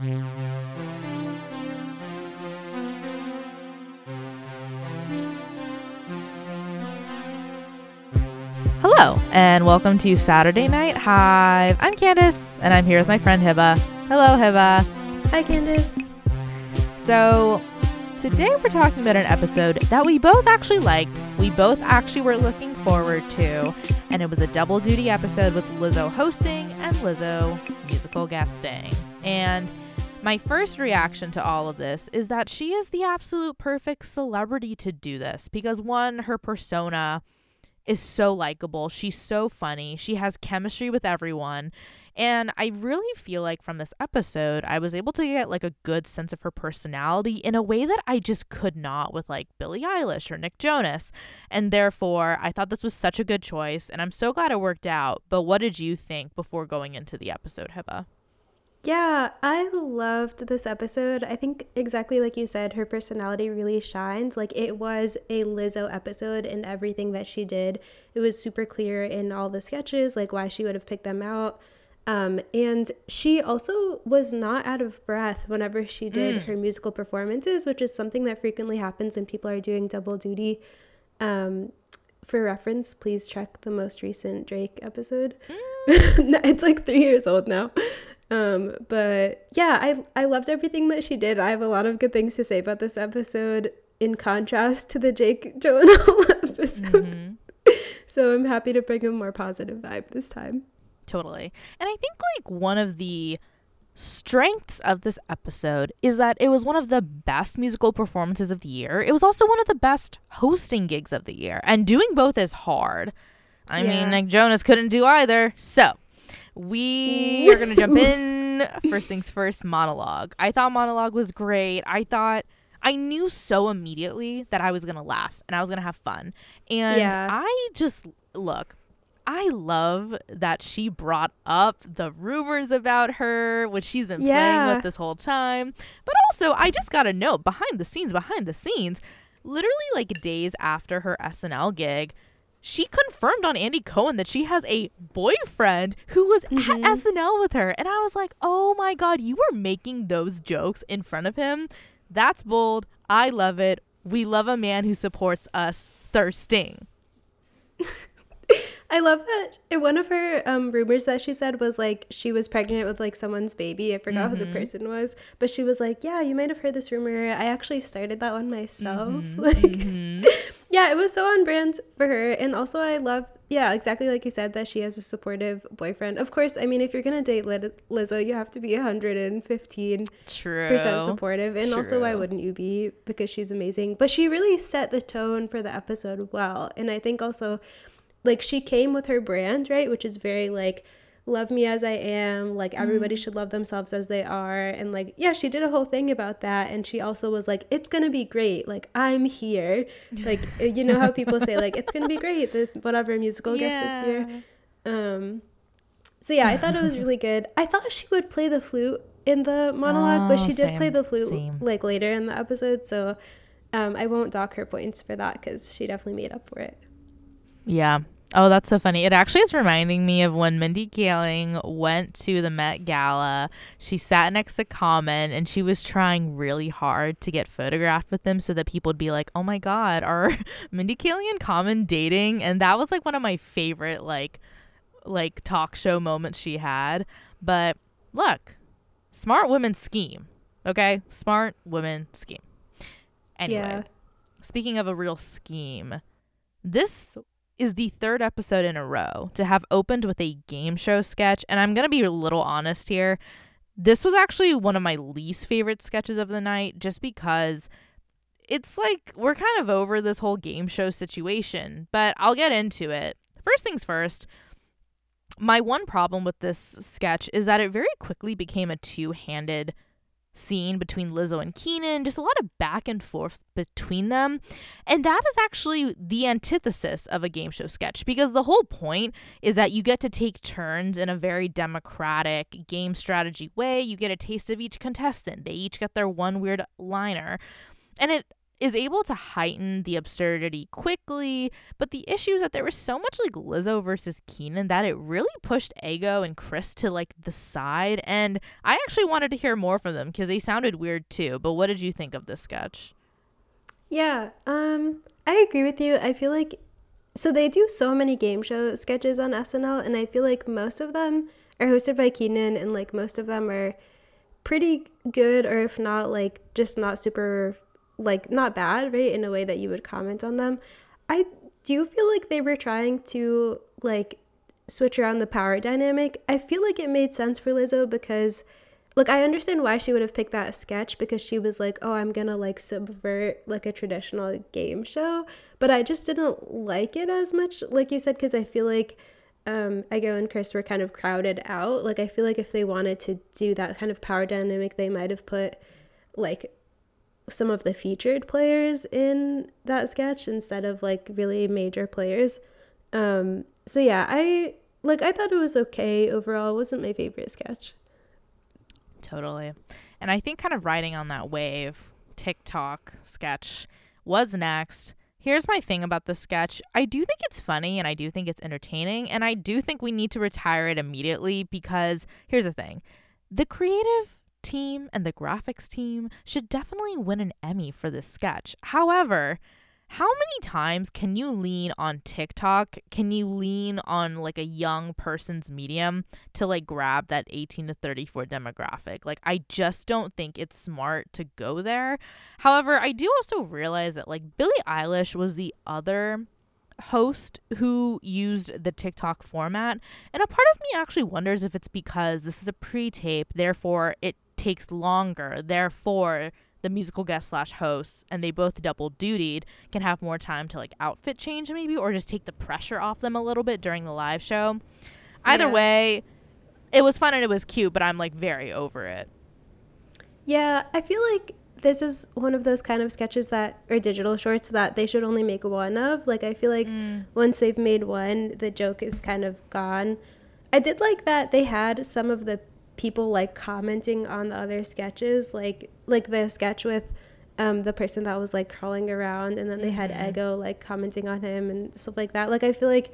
Hello, and welcome to Saturday Night Hive. I'm Candace, and I'm here with my friend Hiba. Hello, Hiba. Hi, Candace. So, today we're talking about an episode that we both actually liked, we both actually were looking forward to, and it was a double duty episode with Lizzo hosting and Lizzo musical guesting. And my first reaction to all of this is that she is the absolute perfect celebrity to do this because, one, her persona is so likable. She's so funny. She has chemistry with everyone. And I really feel like from this episode, I was able to get like a good sense of her personality in a way that I just could not with like Billie Eilish or Nick Jonas. And therefore, I thought this was such a good choice. And I'm so glad it worked out. But what did you think before going into the episode, Hiba? Yeah, I loved this episode. I think exactly like you said, her personality really shines. Like it was a Lizzo episode in everything that she did. It was super clear in all the sketches, like why she would have picked them out. Um, and she also was not out of breath whenever she did mm. her musical performances, which is something that frequently happens when people are doing double duty. Um, for reference, please check the most recent Drake episode. Mm. it's like three years old now. Um, but yeah, I I loved everything that she did. I have a lot of good things to say about this episode in contrast to the Jake Gyllenhaal episode. Mm-hmm. so I'm happy to bring a more positive vibe this time. Totally. And I think like one of the strengths of this episode is that it was one of the best musical performances of the year. It was also one of the best hosting gigs of the year. And doing both is hard. I yeah. mean, like Jonas couldn't do either. So, we are going to jump in. First things first, monologue. I thought monologue was great. I thought I knew so immediately that I was going to laugh and I was going to have fun. And yeah. I just look, I love that she brought up the rumors about her, which she's been yeah. playing with this whole time. But also, I just got to know behind the scenes, behind the scenes, literally like days after her SNL gig, she confirmed on Andy Cohen that she has a boyfriend who was mm-hmm. at SNL with her. And I was like, oh my God, you were making those jokes in front of him. That's bold. I love it. We love a man who supports us thirsting. I love that And one of her um, rumors that she said was like she was pregnant with like someone's baby. I forgot mm-hmm. who the mm-hmm. person was, but she was like, "Yeah, you might have heard this rumor. I actually started that one myself." Mm-hmm. Like, mm-hmm. Yeah, it was so on brand for her, and also I love, yeah, exactly like you said that she has a supportive boyfriend. Of course, I mean, if you're gonna date Lizzo, you have to be 115 percent supportive, and True. also why wouldn't you be? Because she's amazing. But she really set the tone for the episode well, and I think also like she came with her brand, right? Which is very like love me as I am, like everybody mm. should love themselves as they are and like yeah, she did a whole thing about that and she also was like it's going to be great. Like I'm here. Like you know how people say like it's going to be great this whatever musical yeah. guest this year. Um so yeah, I thought it was really good. I thought she would play the flute in the monologue, oh, but she did play the flute same. like later in the episode, so um, I won't dock her points for that because she definitely made up for it. Yeah. Oh, that's so funny. It actually is reminding me of when Mindy Kaling went to the Met Gala. She sat next to Common and she was trying really hard to get photographed with them so that people would be like, oh my God, are Mindy Kaling and Common dating? And that was like one of my favorite, like, like talk show moments she had. But look, smart women scheme. Okay? Smart women scheme. Anyway, yeah. speaking of a real scheme, this is the third episode in a row to have opened with a game show sketch. And I'm going to be a little honest here. This was actually one of my least favorite sketches of the night just because it's like we're kind of over this whole game show situation, but I'll get into it. First things first, my one problem with this sketch is that it very quickly became a two handed scene between Lizzo and Keenan, just a lot of back and forth between them. And that is actually the antithesis of a game show sketch because the whole point is that you get to take turns in a very democratic game strategy way. You get a taste of each contestant, they each get their one weird liner. And it is able to heighten the absurdity quickly, but the issue is that there was so much like Lizzo versus Keenan that it really pushed Ego and Chris to like the side. And I actually wanted to hear more from them because they sounded weird too. But what did you think of this sketch? Yeah, um, I agree with you. I feel like so they do so many game show sketches on SNL, and I feel like most of them are hosted by Keenan, and like most of them are pretty good, or if not, like just not super like not bad, right? In a way that you would comment on them. I do feel like they were trying to like switch around the power dynamic. I feel like it made sense for Lizzo because like I understand why she would have picked that sketch because she was like, "Oh, I'm going to like subvert like a traditional game show." But I just didn't like it as much like you said cuz I feel like um, Ego and Chris were kind of crowded out. Like I feel like if they wanted to do that kind of power dynamic, they might have put like some of the featured players in that sketch instead of like really major players. Um, so yeah, I like I thought it was okay overall. It wasn't my favorite sketch. Totally. And I think kind of riding on that wave, TikTok sketch was next. Here's my thing about the sketch. I do think it's funny and I do think it's entertaining and I do think we need to retire it immediately because here's the thing. The creative team and the graphics team should definitely win an Emmy for this sketch. However, how many times can you lean on TikTok? Can you lean on like a young person's medium to like grab that 18 to 34 demographic? Like, I just don't think it's smart to go there. However, I do also realize that like Billie Eilish was the other host who used the TikTok format. And a part of me actually wonders if it's because this is a pre tape, therefore, it takes longer. Therefore, the musical guest slash hosts and they both double dutied can have more time to like outfit change maybe or just take the pressure off them a little bit during the live show. Either yeah. way, it was fun and it was cute, but I'm like very over it. Yeah, I feel like this is one of those kind of sketches that are digital shorts that they should only make one of. Like I feel like mm. once they've made one, the joke is kind of gone. I did like that they had some of the people like commenting on the other sketches, like like the sketch with um, the person that was like crawling around, and then they had mm-hmm. Ego like commenting on him and stuff like that. Like I feel like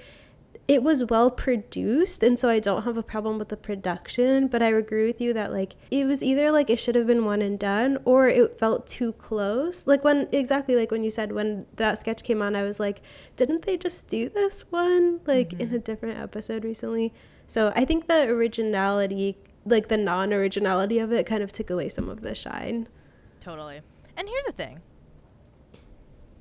it was well produced and so I don't have a problem with the production, but I agree with you that like it was either like it should have been one and done or it felt too close. Like when exactly like when you said when that sketch came on, I was like, didn't they just do this one like mm-hmm. in a different episode recently? So I think the originality like the non-originality of it kind of took away some of the shine. Totally. And here's the thing.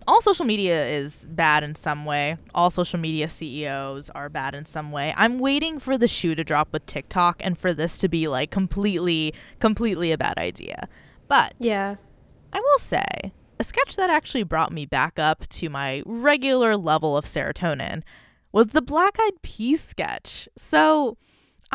All social media is bad in some way. All social media CEOs are bad in some way. I'm waiting for the shoe to drop with TikTok and for this to be like completely completely a bad idea. But Yeah. I will say, a sketch that actually brought me back up to my regular level of serotonin was the Black Eyed Peas sketch. So,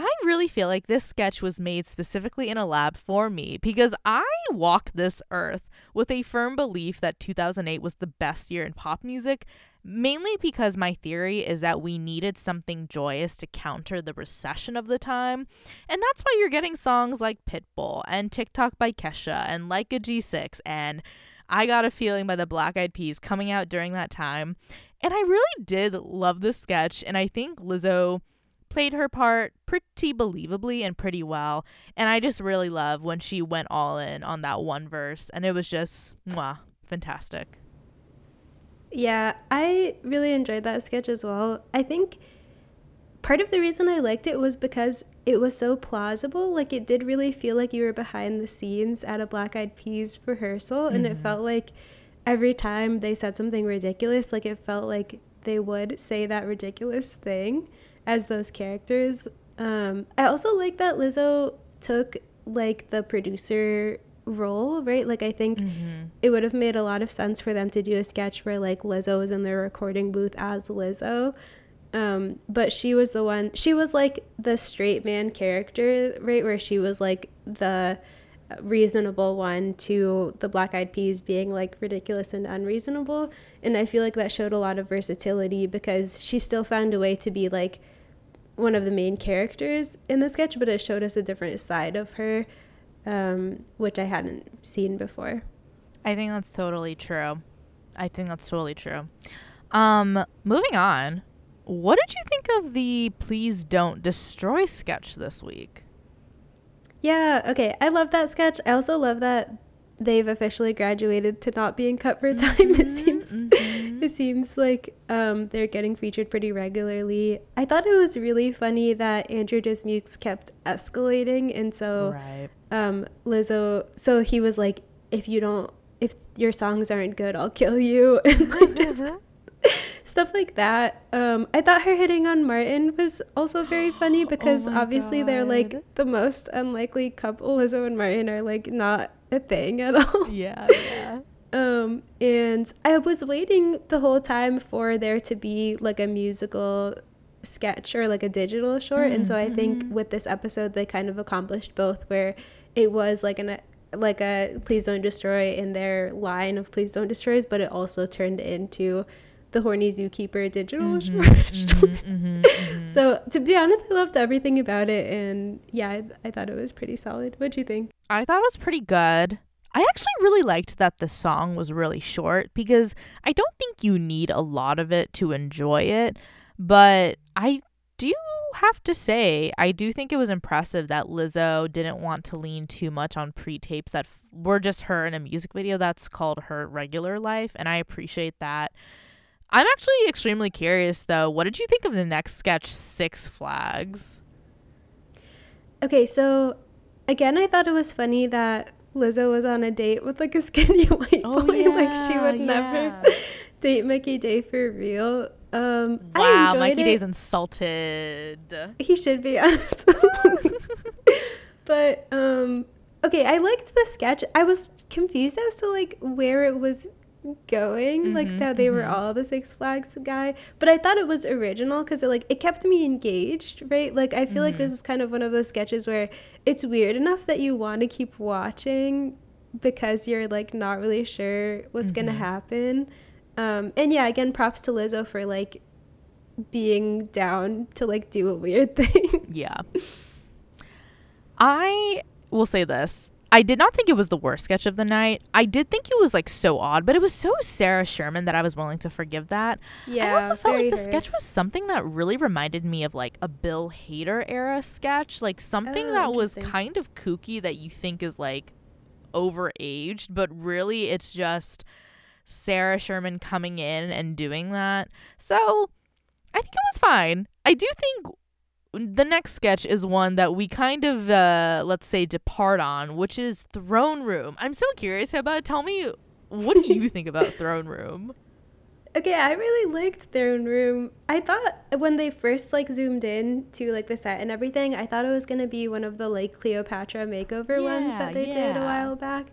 I really feel like this sketch was made specifically in a lab for me because I walk this earth with a firm belief that 2008 was the best year in pop music, mainly because my theory is that we needed something joyous to counter the recession of the time. And that's why you're getting songs like Pitbull and TikTok by Kesha and Like a G6 and I Got a Feeling by the Black Eyed Peas coming out during that time. And I really did love this sketch, and I think Lizzo played her part pretty believably and pretty well. And I just really love when she went all in on that one verse. And it was just, mwah, fantastic. Yeah, I really enjoyed that sketch as well. I think part of the reason I liked it was because it was so plausible. Like, it did really feel like you were behind the scenes at a Black Eyed Peas rehearsal. Mm-hmm. And it mm-hmm. felt like every time they said something ridiculous, like, it felt like they would say that ridiculous thing as those characters. Um, I also like that Lizzo took like the producer role, right? Like I think mm-hmm. it would have made a lot of sense for them to do a sketch where like Lizzo was in the recording booth as Lizzo. Um, but she was the one she was like the straight man character, right? Where she was like the reasonable one to the black eyed peas being like ridiculous and unreasonable. And I feel like that showed a lot of versatility because she still found a way to be like one of the main characters in the sketch, but it showed us a different side of her, um, which I hadn't seen before. I think that's totally true. I think that's totally true. Um, moving on. What did you think of the Please Don't Destroy sketch this week? Yeah, okay. I love that sketch. I also love that they've officially graduated to not being cut for time. Mm-hmm, it seems mm-hmm. it seems like um, they're getting featured pretty regularly. I thought it was really funny that Andrew Dismukes kept escalating, and so right. um, Lizzo. So he was like, "If you don't, if your songs aren't good, I'll kill you," and like just stuff like that. Um, I thought her hitting on Martin was also very funny oh because oh obviously God. they're like the most unlikely couple. Lizzo and Martin are like not a thing at all. Yeah, yeah. um, and I was waiting the whole time for there to be like a musical sketch or like a digital short, mm-hmm, and so I think mm-hmm. with this episode they kind of accomplished both, where it was like an like a please don't destroy in their line of please don't destroys, but it also turned into the horny zookeeper digital mm-hmm. Mm-hmm, mm-hmm, mm-hmm, so to be honest, I loved everything about it, and yeah, I, I thought it was pretty solid. What do you think? I thought it was pretty good. I actually really liked that the song was really short because I don't think you need a lot of it to enjoy it, but I do have to say, I do think it was impressive that Lizzo didn't want to lean too much on pre tapes that f- were just her in a music video that's called her regular life, and I appreciate that. I'm actually extremely curious though. What did you think of the next sketch, Six Flags? Okay, so again, I thought it was funny that Lizzo was on a date with like a skinny white oh, boy. Yeah, like she would yeah. never date Mikey Day for real. Um, wow, Mikey it. Day's insulted. He should be honest. but um, okay, I liked the sketch. I was confused as to like where it was going mm-hmm, like that they mm-hmm. were all the six flags guy but i thought it was original because it like it kept me engaged right like i feel mm-hmm. like this is kind of one of those sketches where it's weird enough that you want to keep watching because you're like not really sure what's gonna mm-hmm. happen um and yeah again props to lizzo for like being down to like do a weird thing yeah i will say this I did not think it was the worst sketch of the night. I did think it was like so odd, but it was so Sarah Sherman that I was willing to forgive that. Yeah, I also felt like the sketch was something that really reminded me of like a Bill Hader era sketch, like something oh, that was kind of kooky that you think is like overaged, but really it's just Sarah Sherman coming in and doing that. So I think it was fine. I do think the next sketch is one that we kind of uh, let's say depart on, which is Throne Room. I'm so curious about. Tell me, what do you think about Throne Room? Okay, I really liked Throne Room. I thought when they first like zoomed in to like the set and everything, I thought it was gonna be one of the like Cleopatra makeover yeah, ones that they yeah. did a while back.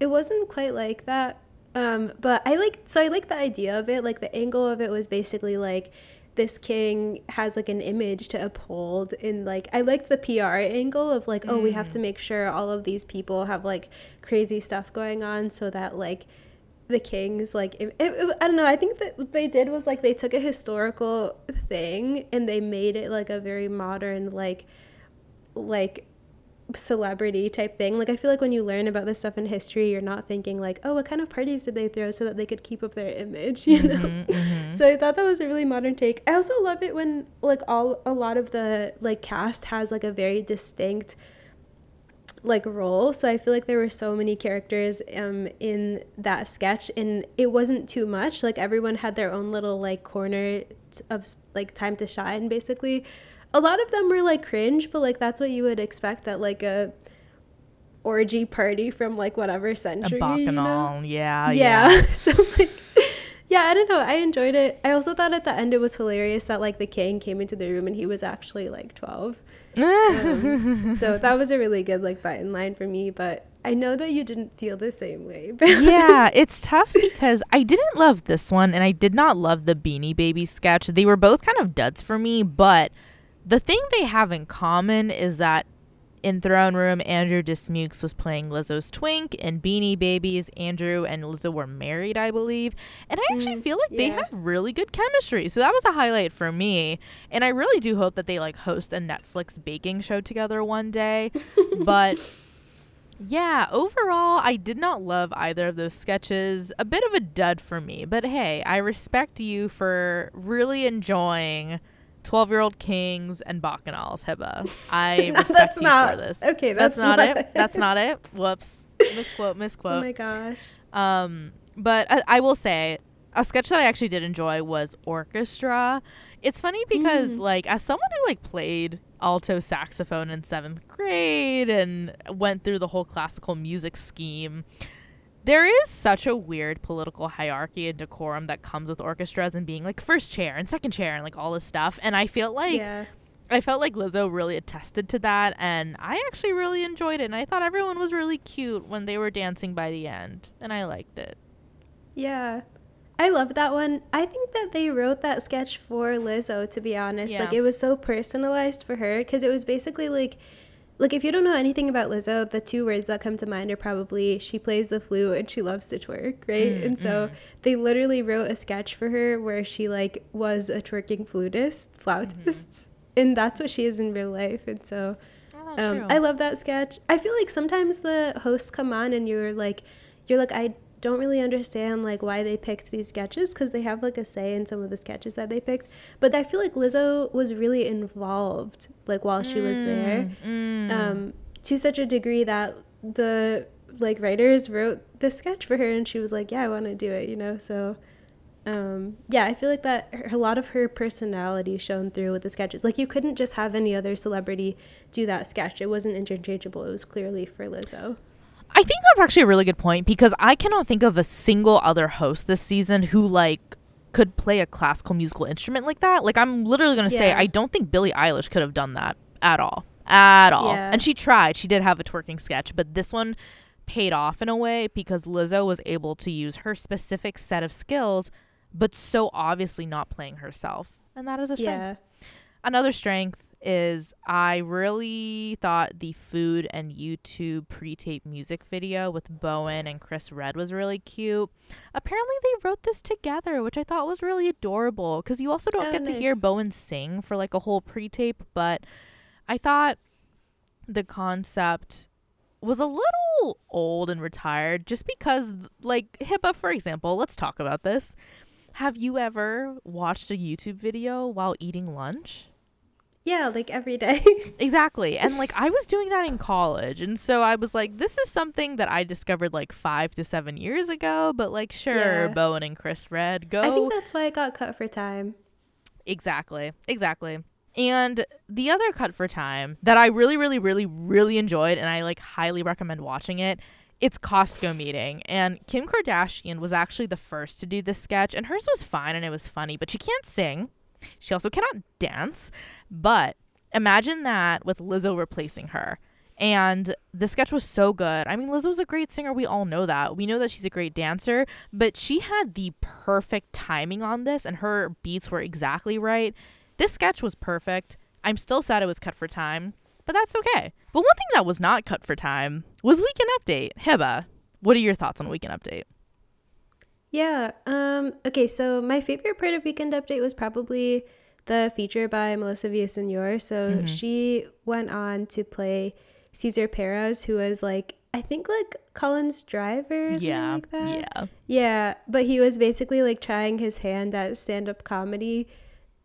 It wasn't quite like that. Um, but I like so I like the idea of it. Like the angle of it was basically like this king has like an image to uphold in like I liked the PR angle of like oh we have to mm. make sure all of these people have like crazy stuff going on so that like the kings like it, it, I don't know I think that what they did was like they took a historical thing and they made it like a very modern like like celebrity type thing. Like I feel like when you learn about this stuff in history, you're not thinking like, oh, what kind of parties did they throw so that they could keep up their image, you know? Mm-hmm, mm-hmm. So I thought that was a really modern take. I also love it when like all a lot of the like cast has like a very distinct like role. So I feel like there were so many characters um in that sketch and it wasn't too much. Like everyone had their own little like corner of like time to shine basically a lot of them were like cringe, but like that's what you would expect at like a orgy party from like whatever century. A bacchanal, you know? yeah, yeah. yeah. so like, yeah, I don't know. I enjoyed it. I also thought at the end it was hilarious that like the king came into the room and he was actually like twelve. um, so that was a really good like button line for me, but I know that you didn't feel the same way. yeah, it's tough because I didn't love this one and I did not love the Beanie Baby sketch. They were both kind of duds for me, but the thing they have in common is that in Throne Room, Andrew Dismukes was playing Lizzo's twink, and Beanie Babies, Andrew and Lizzo were married, I believe. And I actually mm, feel like yeah. they have really good chemistry. So that was a highlight for me. And I really do hope that they like host a Netflix baking show together one day. but Yeah, overall, I did not love either of those sketches. A bit of a dud for me, but hey, I respect you for really enjoying 12 year old kings and bacchanals, Hiba. I No, respect you not- for this. okay, that's, that's not, not- it. That's not it. Whoops. Misquote, misquote. Oh my gosh. Um, but I, I will say a sketch that I actually did enjoy was orchestra. It's funny because Mm. like as someone who like played alto saxophone in seventh grade and went through the whole classical music scheme. There is such a weird political hierarchy and decorum that comes with orchestras and being like first chair and second chair and like all this stuff. And I feel like yeah. I felt like Lizzo really attested to that, and I actually really enjoyed it. And I thought everyone was really cute when they were dancing by the end, and I liked it. Yeah. I love that one. I think that they wrote that sketch for Lizzo, to be honest. Yeah. Like, it was so personalized for her because it was basically like, like, if you don't know anything about Lizzo, the two words that come to mind are probably she plays the flute and she loves to twerk, right? Mm, and so mm. they literally wrote a sketch for her where she, like, was a twerking flutist, flautist. And that's what she is in real life. And so Oh, um, I love that sketch. I feel like sometimes the hosts come on and you're like, you're like, I don't really understand like why they picked these sketches because they have like a say in some of the sketches that they picked. But I feel like Lizzo was really involved like while she was there, Mm, um, to such a degree that the like writers wrote the sketch for her and she was like, yeah, I want to do it, you know. So um, yeah, I feel like that her- a lot of her personality shone through with the sketches. Like you couldn't just have any other celebrity do that sketch. It wasn't interchangeable. It was clearly for Lizzo. I think that's actually a really good point because I cannot think of a single other host this season who like could play a classical musical instrument like that. Like I'm literally gonna say I don't think Billie Eilish could have done that at all, at all. Yeah. And she tried. She did have a twerking sketch, but this one paid off in a way because Lizzo was able to use her specific set of skills, but so obviously not playing herself, and that is a strength. Yeah. Another strength is I really thought the food and YouTube pre-tape music video with Bowen and Chris Redd was really cute. Apparently they wrote this together, which I thought was really adorable because you also don't Oh, get to hear Bowen sing for like a whole pre-tape, but I thought the concept was a little old and retired just because like Hiba for example, let's talk about this. Have you ever watched a YouTube video while eating lunch? Yeah, like every day. Exactly. And like I was doing that in college. And so I was like, this is something that I discovered like five to seven years ago. But like, sure, Yeah. Bowen and Chris Redd, go. I think that's why it got cut for time. Exactly. Exactly. And the other cut for time that I really, really, really, really enjoyed, and I like highly recommend watching it. It's Costco meeting, and Kim Kardashian was actually the first to do this sketch, and hers was fine and it was funny, but she can't sing. She also cannot dance. But imagine that with Lizzo replacing her. And the sketch was so good. I mean, Lizzo's a great singer. We all know that. We know that she's a great dancer, but she had the perfect timing on this, and her beats were exactly right. This sketch was perfect. I'm still sad it was cut for time, but that's okay. But one thing that was not cut for time was Weekend Update. Hiba, what are your thoughts on Weekend Update? Yeah. Um, okay, so my favorite part of Weekend Update was probably the feature by Melissa Villasenor. So Mhm. she went on to play Caesar Perez, who was like, I think like Colin's driver. Yeah, Like that. yeah. Yeah, but he was basically like trying his hand at stand up comedy.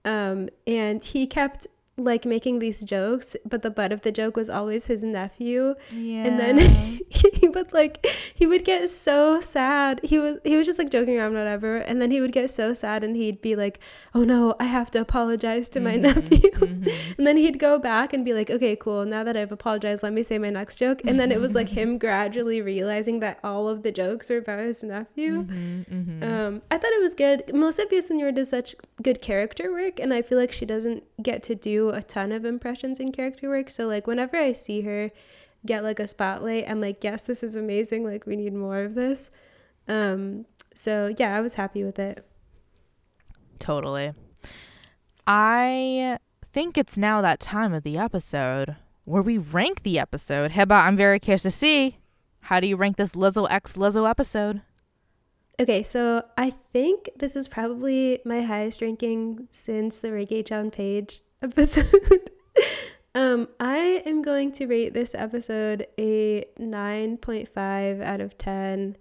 Um, and he kept like making these jokes, but the butt of the joke was always his nephew. Yeah. And then he would like he would get so sad. He was he was just like joking around whatever, and then he would get so sad and he'd be like, "Oh no, I have to apologize to my Mhm, nephew." mhm. And then he'd go back and be like, "Okay, cool. Now that I've apologized, let me say my next joke." And then it was like him gradually realizing that all of the jokes were about his nephew. Mhm, mhm. Um, I thought it was good. Melissa Villasenor does such good character work, and I feel like she doesn't get to do a ton of impressions in character work. So like whenever I see her get like a spotlight, I'm like, yes, this is amazing. Like we need more of this. Um, so yeah, I was happy with it. Totally. I think it's now that time of the episode where we rank the episode. Hiba, I'm very curious to see how do you rank this Lizzo X Lizzo episode? Okay, so I think this is probably my highest ranking since the Regé-Jean Page episode. Um, I am going to rate this episode a 9.5 out of 10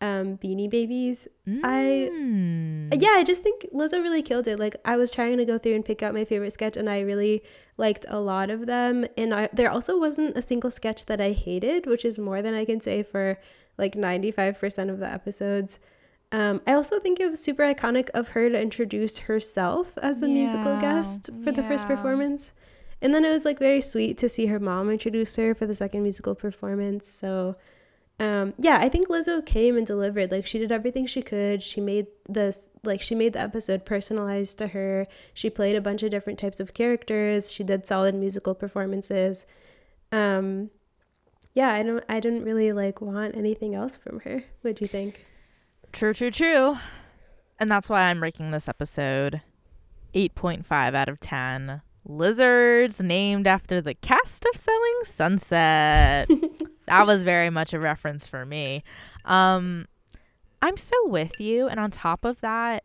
um, Beanie Babies. Mm. I yeah, I just think Lizzo really killed it. Like I was trying to go through and pick out my favorite sketch, and I really liked a lot of them. And I, there also wasn't a single sketch that I hated, which is more than I can say for like ninety five percent of the episodes. Um, I also think it was super iconic of her to introduce herself as the Yeah, musical guest for the first performance. And then it was like very sweet to see her mom introduce her for the second musical performance. So, um, yeah, I think Lizzo came and delivered. Like she did everything she could. She made this like she made the episode personalized to her. She played a bunch of different types of characters. She did solid musical performances. Um, yeah, I don't I didn't really like want anything else from her. What do you think? True, true, true. And that's why I'm ranking this episode 8.5 out of 10. Lizards named after the cast of Selling Sunset. that was very much a reference for me. Um, I'm so with you. And on top of that,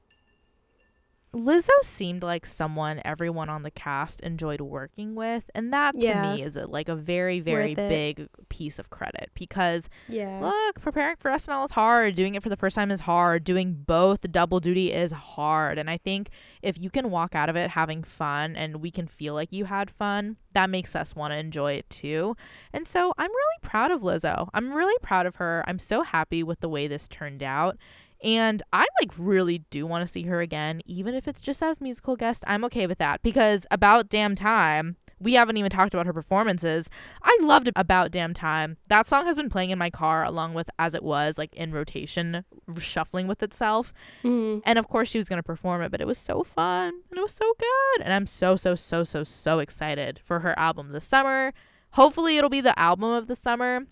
Lizzo seemed like someone everyone on the cast enjoyed working with. And that to Yeah. me is a, like a very, very big piece of credit because Yeah. look, preparing for SNL is hard. Doing it for the first time is hard. Doing both double duty is hard. And I think if you can walk out of it having fun and we can feel like you had fun, that makes us want to enjoy it too. And so I'm really proud of Lizzo. I'm really proud of her. I'm so happy with the way this turned out. And I like really do want to see her again, even if it's just as musical guest. I'm okay with that because about damn time. We haven't even talked about her performances. I loved About Damn Time. That song has been playing in my car along with As It Was, like in rotation, shuffling with itself. Mhm. And of course, she was going to perform it, but it was so fun and it was so good. And I'm so, so, so, so, so excited for her album this summer. Hopefully, it'll be the album of the summer,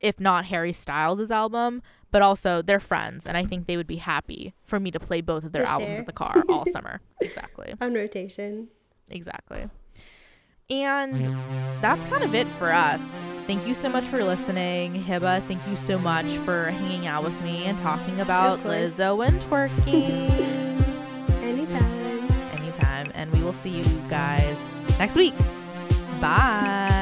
if not Harry Styles' album. But also, they're friends, and I think they would be happy for me to play both of their To albums share. in the car all summer. Exactly. On rotation. Exactly. And that's kind of it for us. Thank you so much for listening. Hiba, thank you so much for hanging out with me and talking about. Lizzo and twerking Anytime. anytime. And we will see you guys next week. Bye.